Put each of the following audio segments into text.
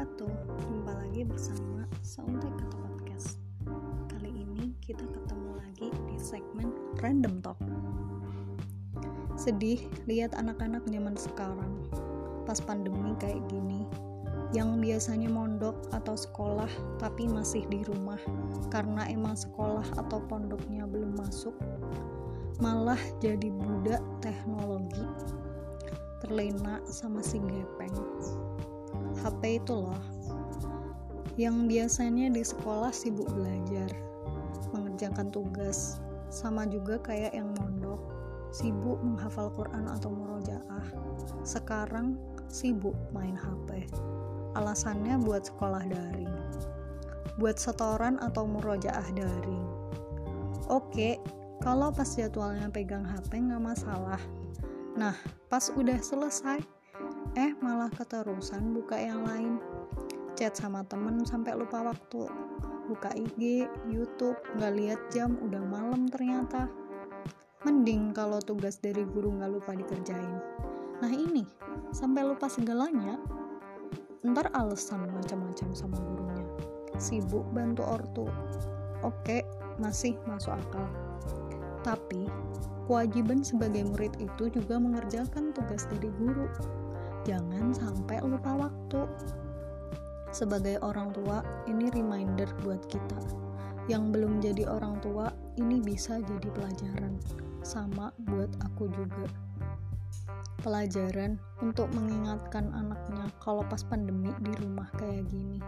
wabarakatuh. Jumpa lagi bersama Seuntai Kata Podcast. Kali ini kita ketemu lagi di segmen Random Talk. Sedih lihat anak-anak nyaman sekarang Pas pandemi kayak gini Yang biasanya mondok atau sekolah tapi masih di rumah Karena emang sekolah atau pondoknya belum masuk Malah jadi budak teknologi terlena sama si gepeng. HP itu loh. Yang biasanya di sekolah sibuk belajar mengerjakan tugas sama juga kayak yang mondok sibuk menghafal Quran atau murojaah. Sekarang sibuk main HP alasannya buat sekolah daring. Buat setoran atau murojaah daring. Oke kalau pas jadwalnya pegang HP nggak masalah. Nah pas udah selesai eh malah keterusan buka yang lain chat sama temen sampai lupa waktu buka IG, YouTube, nggak lihat jam, udah malam ternyata. Mending kalau tugas dari guru nggak lupa dikerjain. Nah ini, sampai lupa segalanya, ntar alasan macam-macam sama gurunya. Sibuk bantu ortu. Oke, masih masuk akal. Tapi, kewajiban sebagai murid itu juga mengerjakan tugas dari guru. Jangan sampai lupa waktu sebagai orang tua, ini reminder buat kita. Yang belum jadi orang tua, ini bisa jadi pelajaran. Sama buat aku juga. Pelajaran untuk mengingatkan anaknya kalau pas pandemi di rumah kayak gini.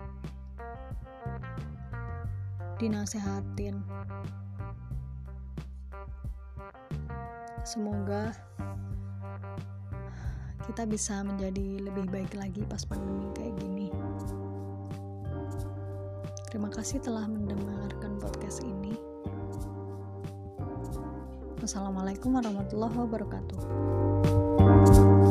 Dinasehatin. Semoga kita bisa menjadi lebih baik lagi pas pandemi kayak gini. Terima kasih telah mendengarkan podcast ini. Wassalamualaikum warahmatullahi wabarakatuh.